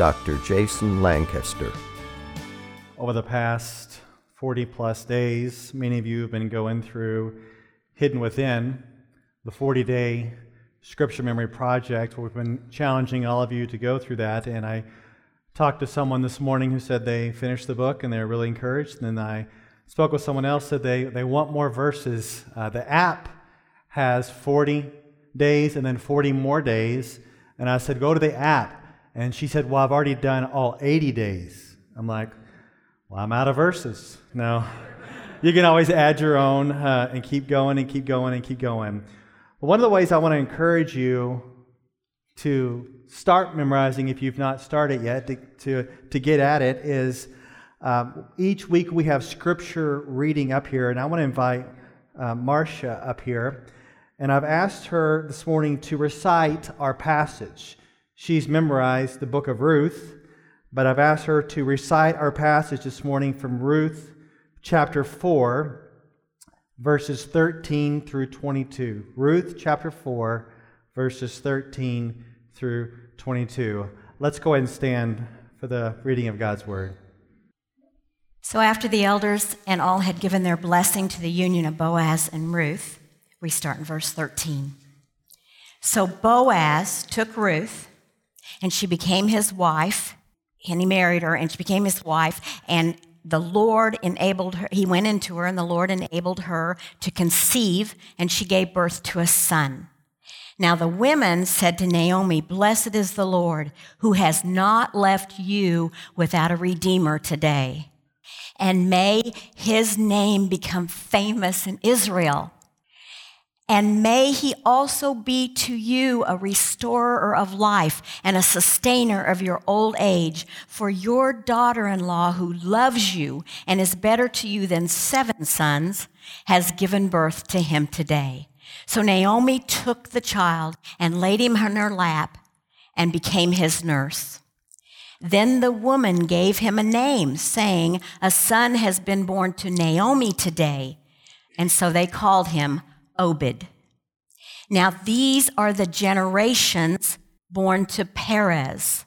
Dr. Jason Lancaster. Over the past 40 plus days, many of you have been going through Hidden Within, the 40 day scripture memory project. We've been challenging all of you to go through that. And I talked to someone this morning who said they finished the book and they're really encouraged. And then I spoke with someone else said they, they want more verses. Uh, the app has 40 days and then 40 more days. And I said, go to the app and she said, Well, I've already done all 80 days. I'm like, Well, I'm out of verses. No. you can always add your own uh, and keep going and keep going and keep going. One of the ways I want to encourage you to start memorizing, if you've not started yet, to, to, to get at it, is um, each week we have scripture reading up here. And I want to invite uh, Marcia up here. And I've asked her this morning to recite our passage. She's memorized the book of Ruth, but I've asked her to recite our passage this morning from Ruth chapter 4, verses 13 through 22. Ruth chapter 4, verses 13 through 22. Let's go ahead and stand for the reading of God's word. So, after the elders and all had given their blessing to the union of Boaz and Ruth, we start in verse 13. So Boaz took Ruth and she became his wife, and he married her, and she became his wife, and the Lord enabled her, he went into her, and the Lord enabled her to conceive, and she gave birth to a son. Now the women said to Naomi, Blessed is the Lord, who has not left you without a redeemer today. And may his name become famous in Israel. And may he also be to you a restorer of life and a sustainer of your old age. For your daughter in law, who loves you and is better to you than seven sons, has given birth to him today. So Naomi took the child and laid him on her lap and became his nurse. Then the woman gave him a name, saying, A son has been born to Naomi today. And so they called him Obed. Now, these are the generations born to Perez.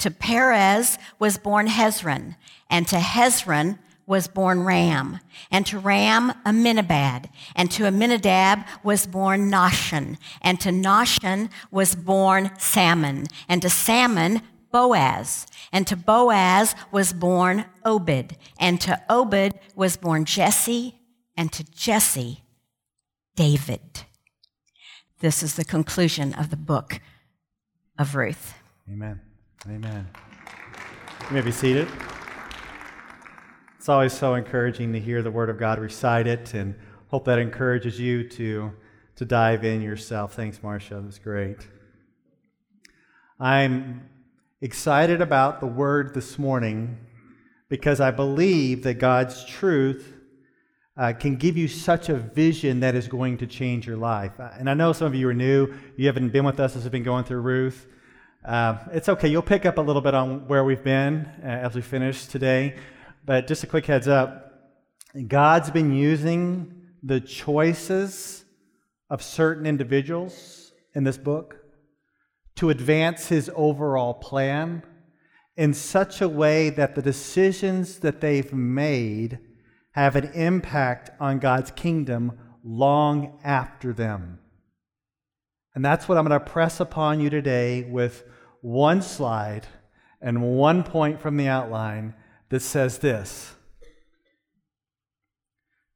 To Perez was born Hezron, and to Hezron was born Ram, and to Ram Amminadab, and to Amminadab was born Nahshon, and to Nahshon was born Salmon, and to Salmon Boaz, and to Boaz was born Obed, and to Obed was born Jesse, and to Jesse David. This is the conclusion of the book of Ruth. Amen. Amen. You may be seated. It's always so encouraging to hear the Word of God recite it, and hope that encourages you to, to dive in yourself. Thanks, Marcia. That's great. I'm excited about the Word this morning because I believe that God's truth uh, can give you such a vision that is going to change your life. Uh, and I know some of you are new, you haven't been with us as we've been going through Ruth. Uh, it's okay, you'll pick up a little bit on where we've been uh, as we finish today. But just a quick heads up God's been using the choices of certain individuals in this book to advance his overall plan in such a way that the decisions that they've made have an impact on God's kingdom long after them. And that's what I'm going to press upon you today with one slide and one point from the outline that says this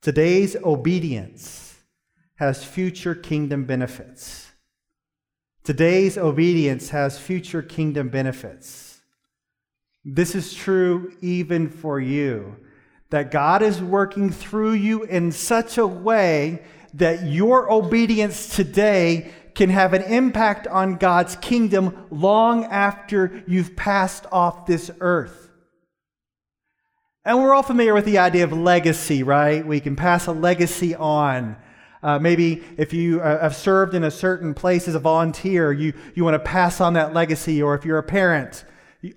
Today's obedience has future kingdom benefits. Today's obedience has future kingdom benefits. This is true even for you that God is working through you in such a way that your obedience today can have an impact on God's kingdom long after you've passed off this earth. And we're all familiar with the idea of legacy, right? We can pass a legacy on. Uh, maybe if you uh, have served in a certain place as a volunteer, you, you want to pass on that legacy, or if you're a parent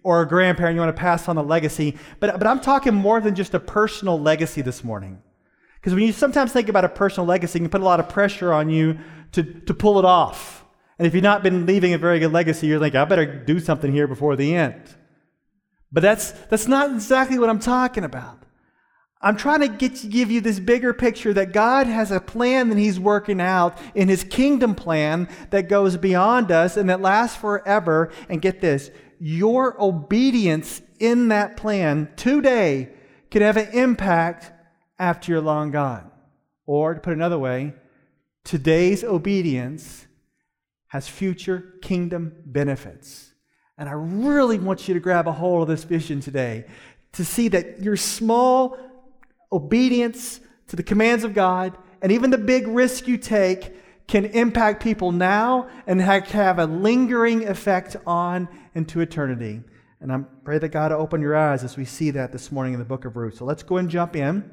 or a grandparent, you want to pass on the legacy. But, but I'm talking more than just a personal legacy this morning. Because when you sometimes think about a personal legacy, you can put a lot of pressure on you to, to pull it off. And if you've not been leaving a very good legacy, you're like, I better do something here before the end. But that's, that's not exactly what I'm talking about. I'm trying to get, to give you this bigger picture that God has a plan that He's working out in His kingdom plan that goes beyond us and that lasts forever. And get this your obedience in that plan today could have an impact after you're long gone. Or, to put another way, today's obedience has future kingdom benefits. And I really want you to grab a hold of this vision today to see that your small obedience to the commands of God and even the big risk you take can impact people now and have a lingering effect on into eternity. And I pray that God open your eyes as we see that this morning in the book of Ruth. So let's go and jump in.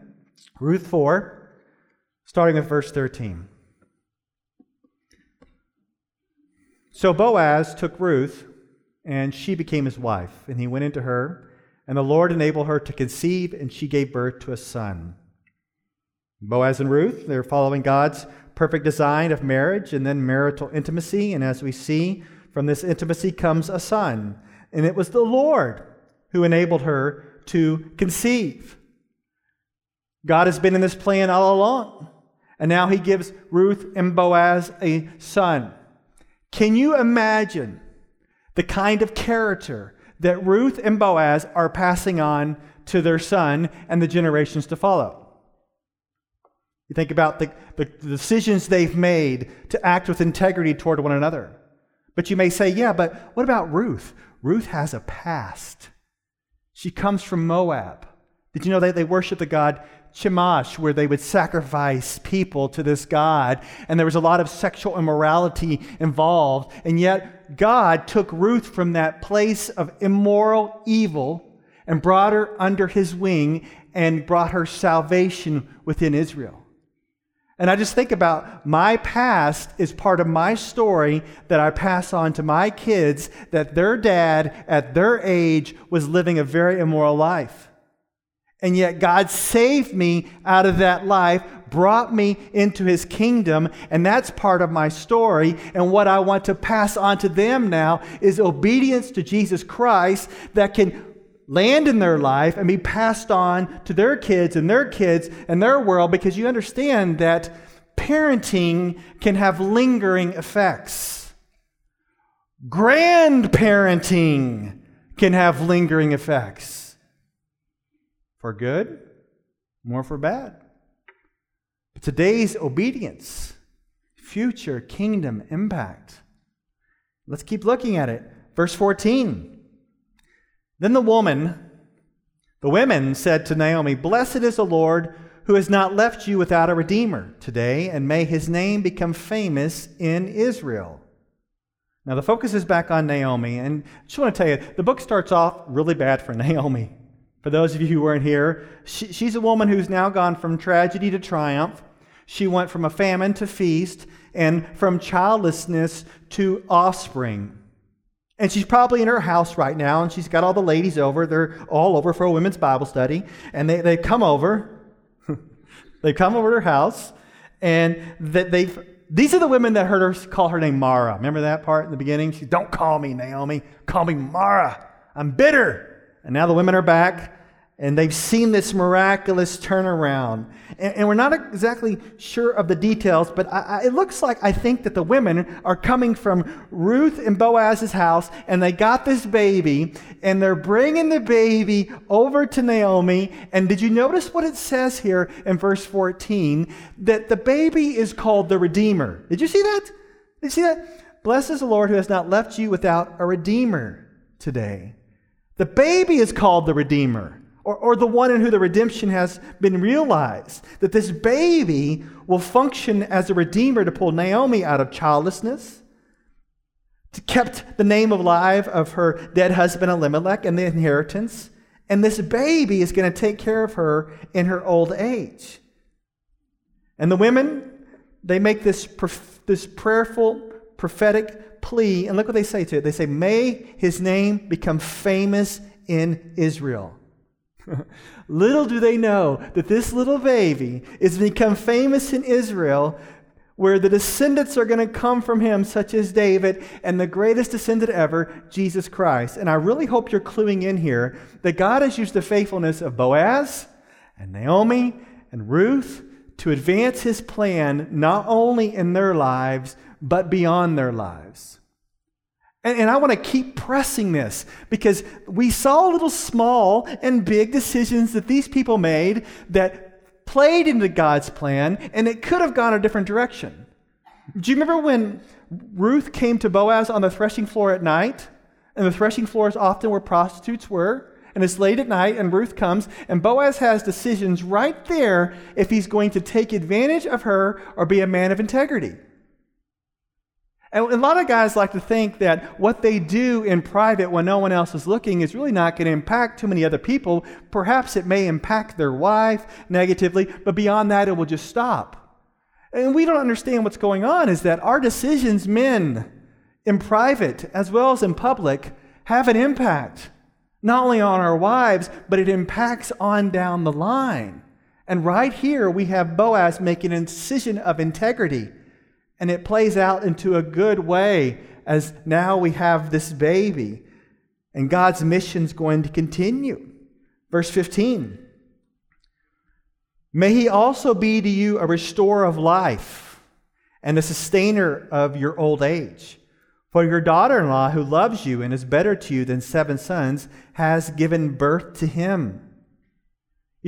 Ruth 4, starting with verse 13. So Boaz took Ruth, and she became his wife, and he went into her. And the Lord enabled her to conceive, and she gave birth to a son. Boaz and Ruth, they're following God's perfect design of marriage and then marital intimacy. And as we see, from this intimacy comes a son. And it was the Lord who enabled her to conceive. God has been in this plan all along. And now he gives Ruth and Boaz a son. Can you imagine the kind of character that Ruth and Boaz are passing on to their son and the generations to follow. You think about the, the, decisions they've made to act with integrity toward one another. But you may say, yeah, but what about Ruth? Ruth has a past. She comes from Moab. Did you know that they worship the god Chemosh, where they would sacrifice people to this god? And there was a lot of sexual immorality involved. And yet, God took Ruth from that place of immoral evil and brought her under his wing and brought her salvation within Israel. And I just think about my past is part of my story that I pass on to my kids that their dad at their age was living a very immoral life. And yet God saved me out of that life, brought me into his kingdom, and that's part of my story. And what I want to pass on to them now is obedience to Jesus Christ that can land in their life and be passed on to their kids and their kids and their world because you understand that parenting can have lingering effects. Grandparenting can have lingering effects for good, more for bad. But today's obedience, future kingdom impact. Let's keep looking at it. Verse 14. Then the woman, the women said to Naomi, Blessed is the Lord who has not left you without a redeemer today, and may his name become famous in Israel. Now, the focus is back on Naomi, and I just want to tell you, the book starts off really bad for Naomi. For those of you who weren't here, she, she's a woman who's now gone from tragedy to triumph. She went from a famine to feast and from childlessness to offspring. And she's probably in her house right now, and she's got all the ladies over. They're all over for a women's Bible study. And they, they come over. they come over to her house, and that they've these are the women that heard her call her name Mara. Remember that part in the beginning? She don't call me Naomi, call me Mara. I'm bitter. And now the women are back and they've seen this miraculous turnaround. And, and, we're not exactly sure of the details, but I, I, it looks like I think that the women are coming from Ruth and Boaz's house, and they got this baby, and they're bringing the baby over to Naomi. And did you notice what it says here in verse 14? That the baby is called the Redeemer. Did you see that? Did you see that? Blessed is the Lord who has not left you without a Redeemer today. The baby is called the Redeemer or, or the one in who the redemption has been realized. That this baby will function as a redeemer to pull Naomi out of childlessness, to kept the name alive of her dead husband Elimelech and the inheritance. And this baby is going to take care of her in her old age. And the women, they make this, this prayerful, prophetic plea. And look what they say to it. They say, May his name become famous in Israel. little do they know that this little baby is become famous in Israel, where the descendants are going to come from him, such as David, and the greatest descendant ever, Jesus Christ. And I really hope you're cluing in here that God has used the faithfulness of Boaz and Naomi and Ruth to advance his plan not only in their lives, but beyond their lives. And, and I want to keep pressing this because we saw little small and big decisions that these people made that played into God's plan, and it could have gone a different direction. Do you remember when Ruth came to Boaz on the threshing floor at night? And the threshing floor is often where prostitutes were and it's late at night, and Ruth comes, and Boaz has decisions right there if he's going to take advantage of her or be a man of integrity. And a lot of guys like to think that what they do in private when no one else is looking is really not going to impact too many other people. Perhaps it may impact their wife negatively, but beyond that, it will just stop. And we don't understand what's going on is that our decisions, men, in private as well as in public, have an impact not only on our wives, but it impacts on down the line. And right here, we have Boaz making a decision of integrity. And it plays out into a good way as now we have this baby. And God's mission is going to continue. Verse 15 May he also be to you a restorer of life and a sustainer of your old age. For your daughter in law, who loves you and is better to you than seven sons, has given birth to him.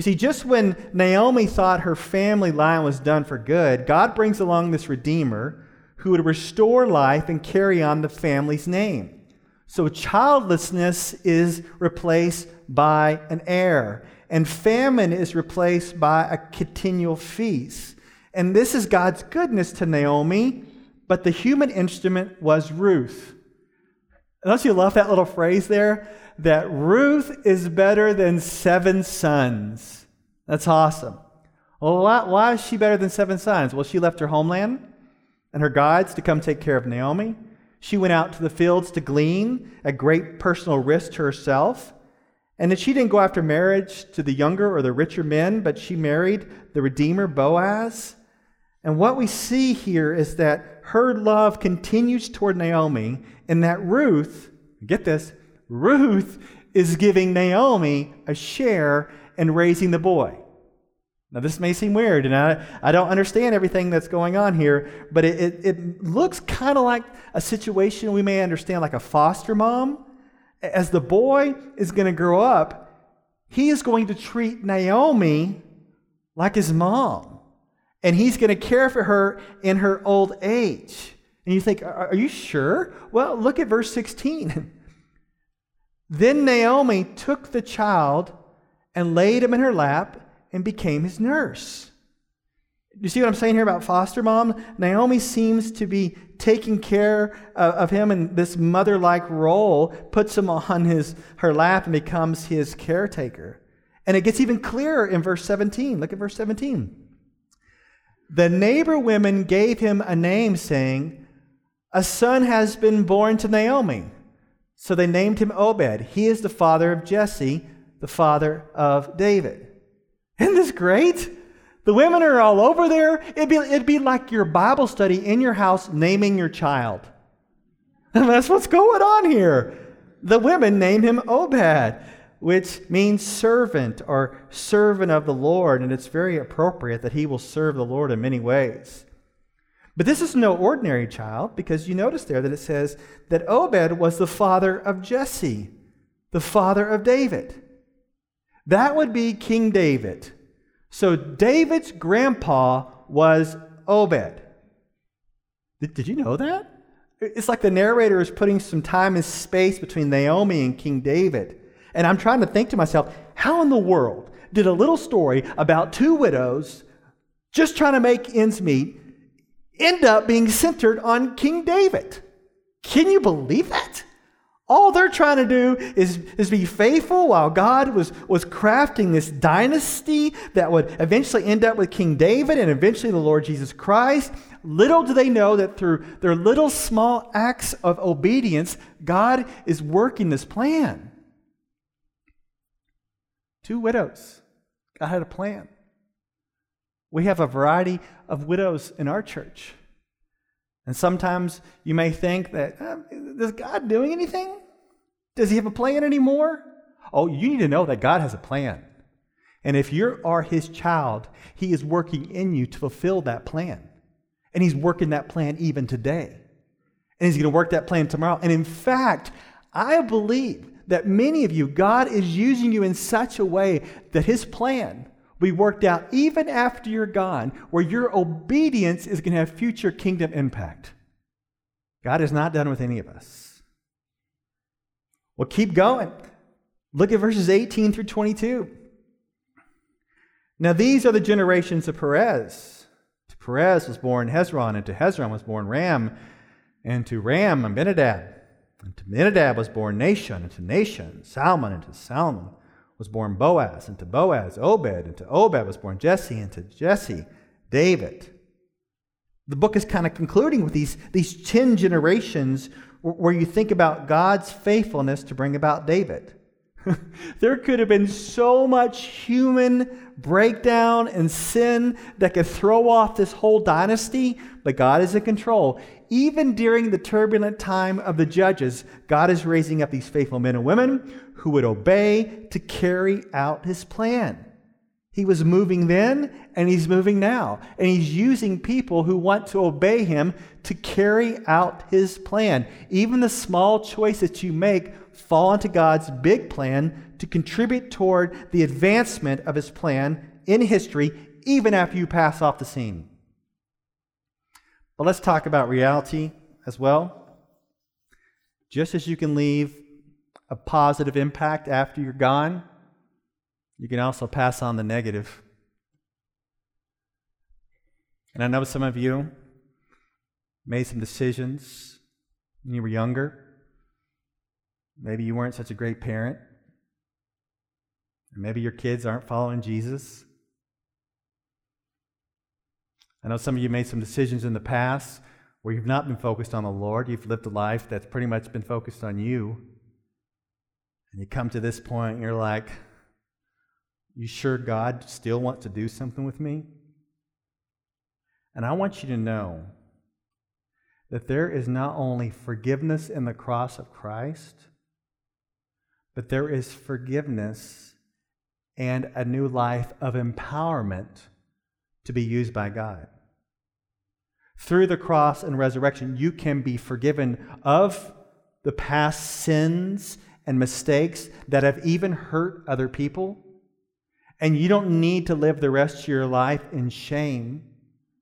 You see, just when Naomi thought her family line was done for good, God brings along this Redeemer who would restore life and carry on the family's name. So childlessness is replaced by an heir, and famine is replaced by a continual feast. And this is God's goodness to Naomi but the human instrument was Ruth. Don't you love that little phrase there? That Ruth is better than seven sons. That's awesome. Well, why, why is she better than seven sons? Well, she left her homeland and her guides to come take care of Naomi. She went out to the fields to glean at great personal risk to herself. And that she didn't go after marriage to the younger or the richer men, but she married the Redeemer, Boaz. And what we see here is that her love continues toward Naomi, and that Ruth, get this, Ruth is giving Naomi a share in raising the boy. Now, this may seem weird, and I, I don't understand everything that's going on here, but it, it, it looks kind of like a situation we may understand like a foster mom. As the boy is going to grow up, he is going to treat Naomi like his mom and he's going to care for her in her old age. And you think, are you sure? Well, look at verse 16. then Naomi took the child and laid him in her lap and became his nurse. You see what I'm saying here about foster mom? Naomi seems to be taking care of him in this mother like role, puts him on his, her lap, and becomes his caretaker. And it gets even clearer in verse 17. Look at verse 17. The neighbor women gave him a name, saying, A son has been born to Naomi. So they named him Obed. He is the father of Jesse, the father of David. Isn't this great? The women are all over there. It'd be, it'd be like your Bible study in your house naming your child. And that's what's going on here. The women name him Obed which means servant or servant of the Lord, and it's very appropriate that he will serve the Lord in many ways. But this is no ordinary child because you notice there that it says that Obed was the father of Jesse, the father of David. That would be King David. So David's grandpa was Obed. Did, you know that? It's like the narrator is putting some time and space between Naomi and King David. And I'm trying to think to myself, How in the world did a little story about two widows just trying to make ends meet end up being centered on King David? Can you believe that? All they're trying to do is, is be faithful while God was, was crafting this dynasty that would eventually end up with King David and eventually the Lord Jesus Christ. Little do they know that through their little small acts of obedience, God is working this plan. Two widows. God had a plan. We have a variety of widows in our church. And sometimes you may think that, uh, is God doing anything? Does he have a plan anymore? Oh, you need to know that God has a plan. And if you are his child, he is working in you to fulfill that plan. And he's working that plan even today. And he's going to work that plan tomorrow. And in fact, I believe that many of you, God is using you in such a way that his plan be worked out even after you're gone, where your obedience is going to have future kingdom impact. God is not done with any of us. Well, keep going. Look at verses 18 through 22. Now, these are the generations of Perez. To Perez was born Hezron, and to Hezron was born Ram, and to Ram, Amminadab. And to Amminadab was born Nahshon, and to Nahshon, Salmon, and to Salmon was born Boaz, and to Boaz, Obed, and to Obed was born Jesse, and to Jesse, David. The book is kind of concluding with these, these 10 generations where you think about God's faithfulness to bring about David. there could have been so much human breakdown and sin that could throw off this whole dynasty, but God is in control. Even during the turbulent time of the judges, God is raising up these faithful men and women who would obey to carry out his plan. He was moving then and he's moving now. And he's using people who want to obey him to carry out his plan. Even the small choices you make fall into God's big plan to contribute toward the advancement of his plan in history, even after you pass off the scene. But let's talk about reality as well. Just as you can leave a positive impact after you're gone, you can also pass on the negative. And I know some of you made some decisions when you were younger. Maybe you weren't such a great parent. Maybe your kids aren't following Jesus. I know some of you made some decisions in the past where you've not been focused on the Lord. You've lived a life that's pretty much been focused on you. And you come to this point and you're like, you sure God still wants to do something with me? And I want you to know that there is not only forgiveness in the cross of Christ, but there is forgiveness and a new life of empowerment to be used by God. Through the cross and resurrection, you can be forgiven of the past sins and mistakes that have even hurt other people. And you don't need to live the rest of your life in shame.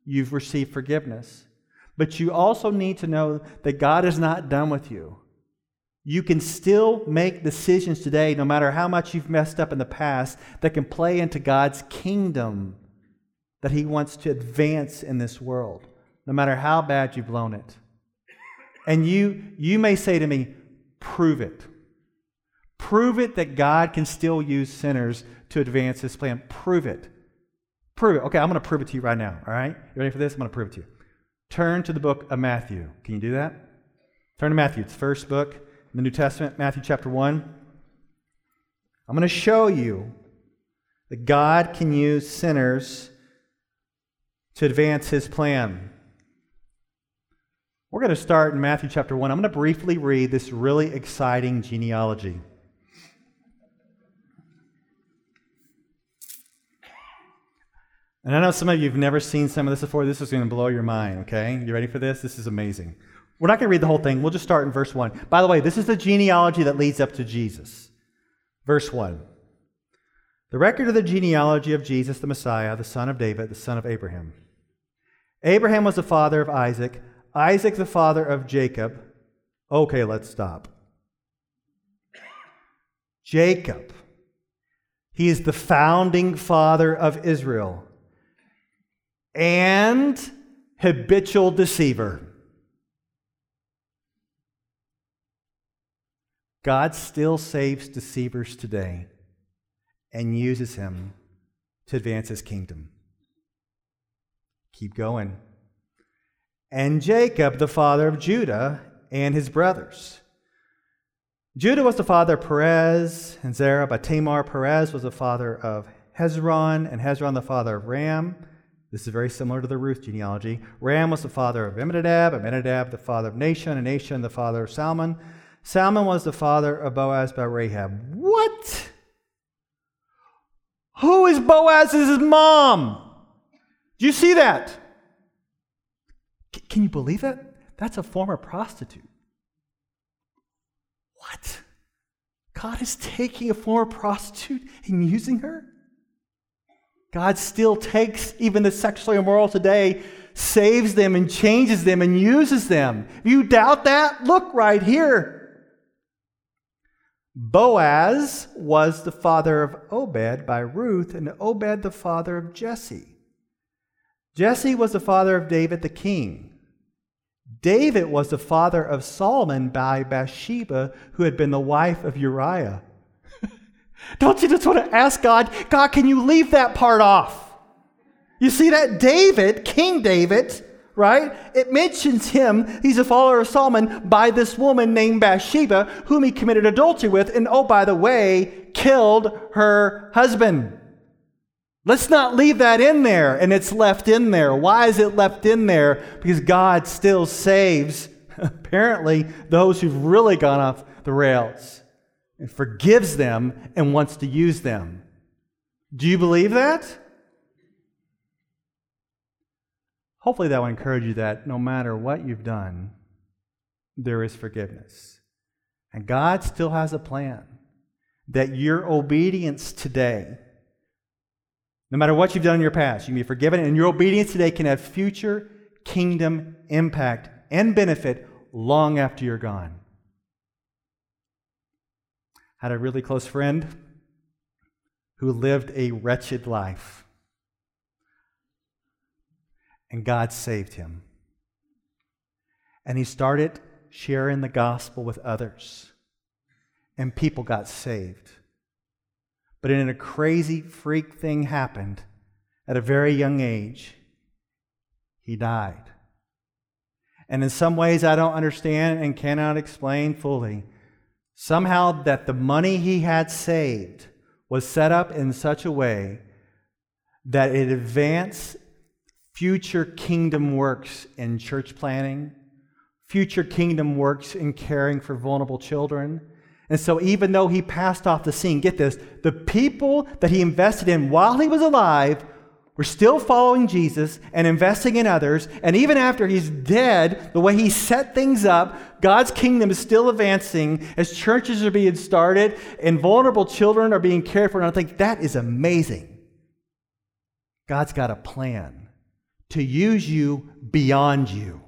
You've received forgiveness. But you also need to know that God is not done with you. You can still make decisions today, no matter how much you've messed up in the past, that can play into God's kingdom that He wants to advance in this world, no matter how bad you've blown it. And you, you may say to me, prove it. Prove it that God can still use sinners to advance his plan. Prove it. Prove it. Okay, I'm going to prove it to you right now. All right? You ready for this? I'm going to prove it to you. Turn to the book of Matthew. Can you do that? Turn to Matthew. It's the first book in the New Testament, Matthew chapter 1. I'm going to show you that God can use sinners to advance his plan. We're going to start in Matthew chapter 1. I'm going to briefly read this really exciting genealogy. And I know some of you have never seen some of this before. This is going to blow your mind, okay? You ready for this? This is amazing. We're not going to read the whole thing. We'll just start in verse 1. By the way, this is the genealogy that leads up to Jesus. Verse 1. The record of the genealogy of Jesus, the Messiah, the son of David, the son of Abraham. Abraham was the father of Isaac, Isaac the father of Jacob. Okay, let's stop. Jacob He is the founding father of Israel and habitual deceiver. God still saves deceivers today and uses him to advance his kingdom. Keep going. And Jacob, the father of Judah and his brothers. Judah was the father of Perez and Zerah, but Tamar. Perez was the father of Hezron, and Hezron the father of Ram. This is very similar to the Ruth genealogy. Ram was the father of Amminadab, Amminadab the father of Nahshon, and Nahshon the father of Salmon. Salmon was the father of Boaz by Rahab. What? Who is Boaz's mom? Do you see that? C- can you believe that? That's a former prostitute. What? God is taking a former prostitute and using her? God still takes even the sexually immoral today, saves them and changes them and uses them. You doubt that, look right here. Boaz was the father of Obed by Ruth, and Obed the father of Jesse. Jesse was the father of David the king. David was the father of Solomon by Bathsheba, who had been the wife of Uriah. Don't you just want to ask God, God, can you leave that part off? You see that? David, King David, right? It mentions him, he's a follower of Solomon, by this woman named Bathsheba, whom he committed adultery with, and oh, by the way, killed her husband. Let's not leave that in there, and it's left in there. Why is it left in there? Because God still saves, apparently, those who've really gone off the rails and forgives them and wants to use them. Do you believe that? Hopefully, that will encourage you that no matter what you've done, there is forgiveness. And God still has a plan that your obedience today, no matter what you've done in your past, you can be forgiven, and your obedience today can have future kingdom impact and benefit long after you're gone had a really close friend who lived a wretched life. And God saved him. And he started sharing the gospel with others. And people got saved. But then a crazy freak thing happened at a very young age. He died. And in some ways I don't understand and cannot explain fully. Somehow, that the money he had saved was set up in such a way that it advanced future kingdom works in church planning, future kingdom works in caring for vulnerable children. And so, even though he passed off the scene, get this, the people that he invested in while he was alive we're still following Jesus and investing in others. And even after he's dead, the way he set things up, God's kingdom is still advancing as churches are being started and vulnerable children are being cared for. And I think that is amazing. God's got a plan to use you beyond you.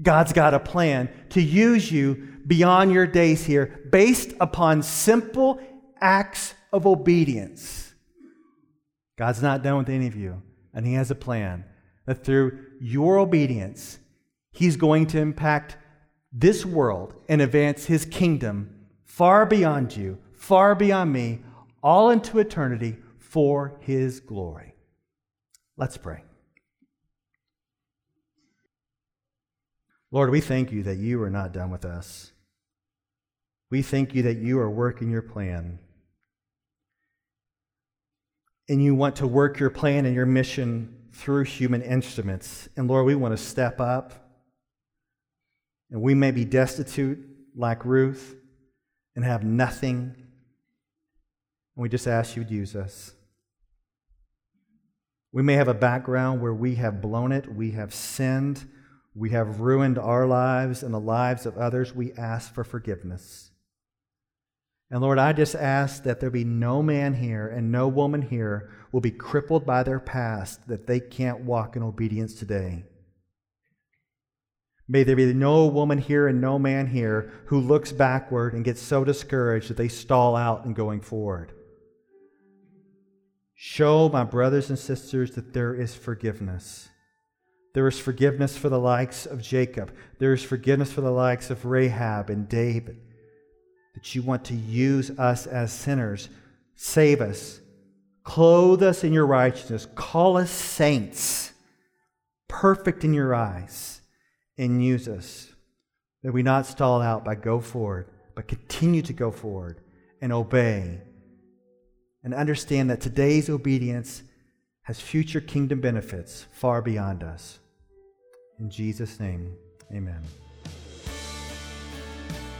God's got a plan to use you beyond your days here based upon simple acts of obedience. God's not done with any of you, and He has a plan that through your obedience, He's going to impact this world and advance His kingdom far beyond you, far beyond me, all into eternity for His glory. Let's pray. Lord, we thank you that you are not done with us. We thank you that you are working your plan and you want to work your plan and your mission through human instruments. And Lord, we want to step up. And we may be destitute like Ruth and have nothing. And we just ask you to use us. We may have a background where we have blown it, we have sinned, we have ruined our lives and the lives of others. We ask for forgiveness. And Lord, I just ask that there be no man here and no woman here will be crippled by their past that they can't walk in obedience today. May there be no woman here and no man here who looks backward and gets so discouraged that they stall out in going forward. Show my brothers and sisters that there is forgiveness. There is forgiveness for the likes of Jacob. There is forgiveness for the likes of Rahab and David. That you want to use us as sinners. Save us. Clothe us in your righteousness. Call us saints, perfect in your eyes, and use us. That we not stall out, but go forward, but continue to go forward and obey. And understand that today's obedience has future kingdom benefits far beyond us. In Jesus' name, amen.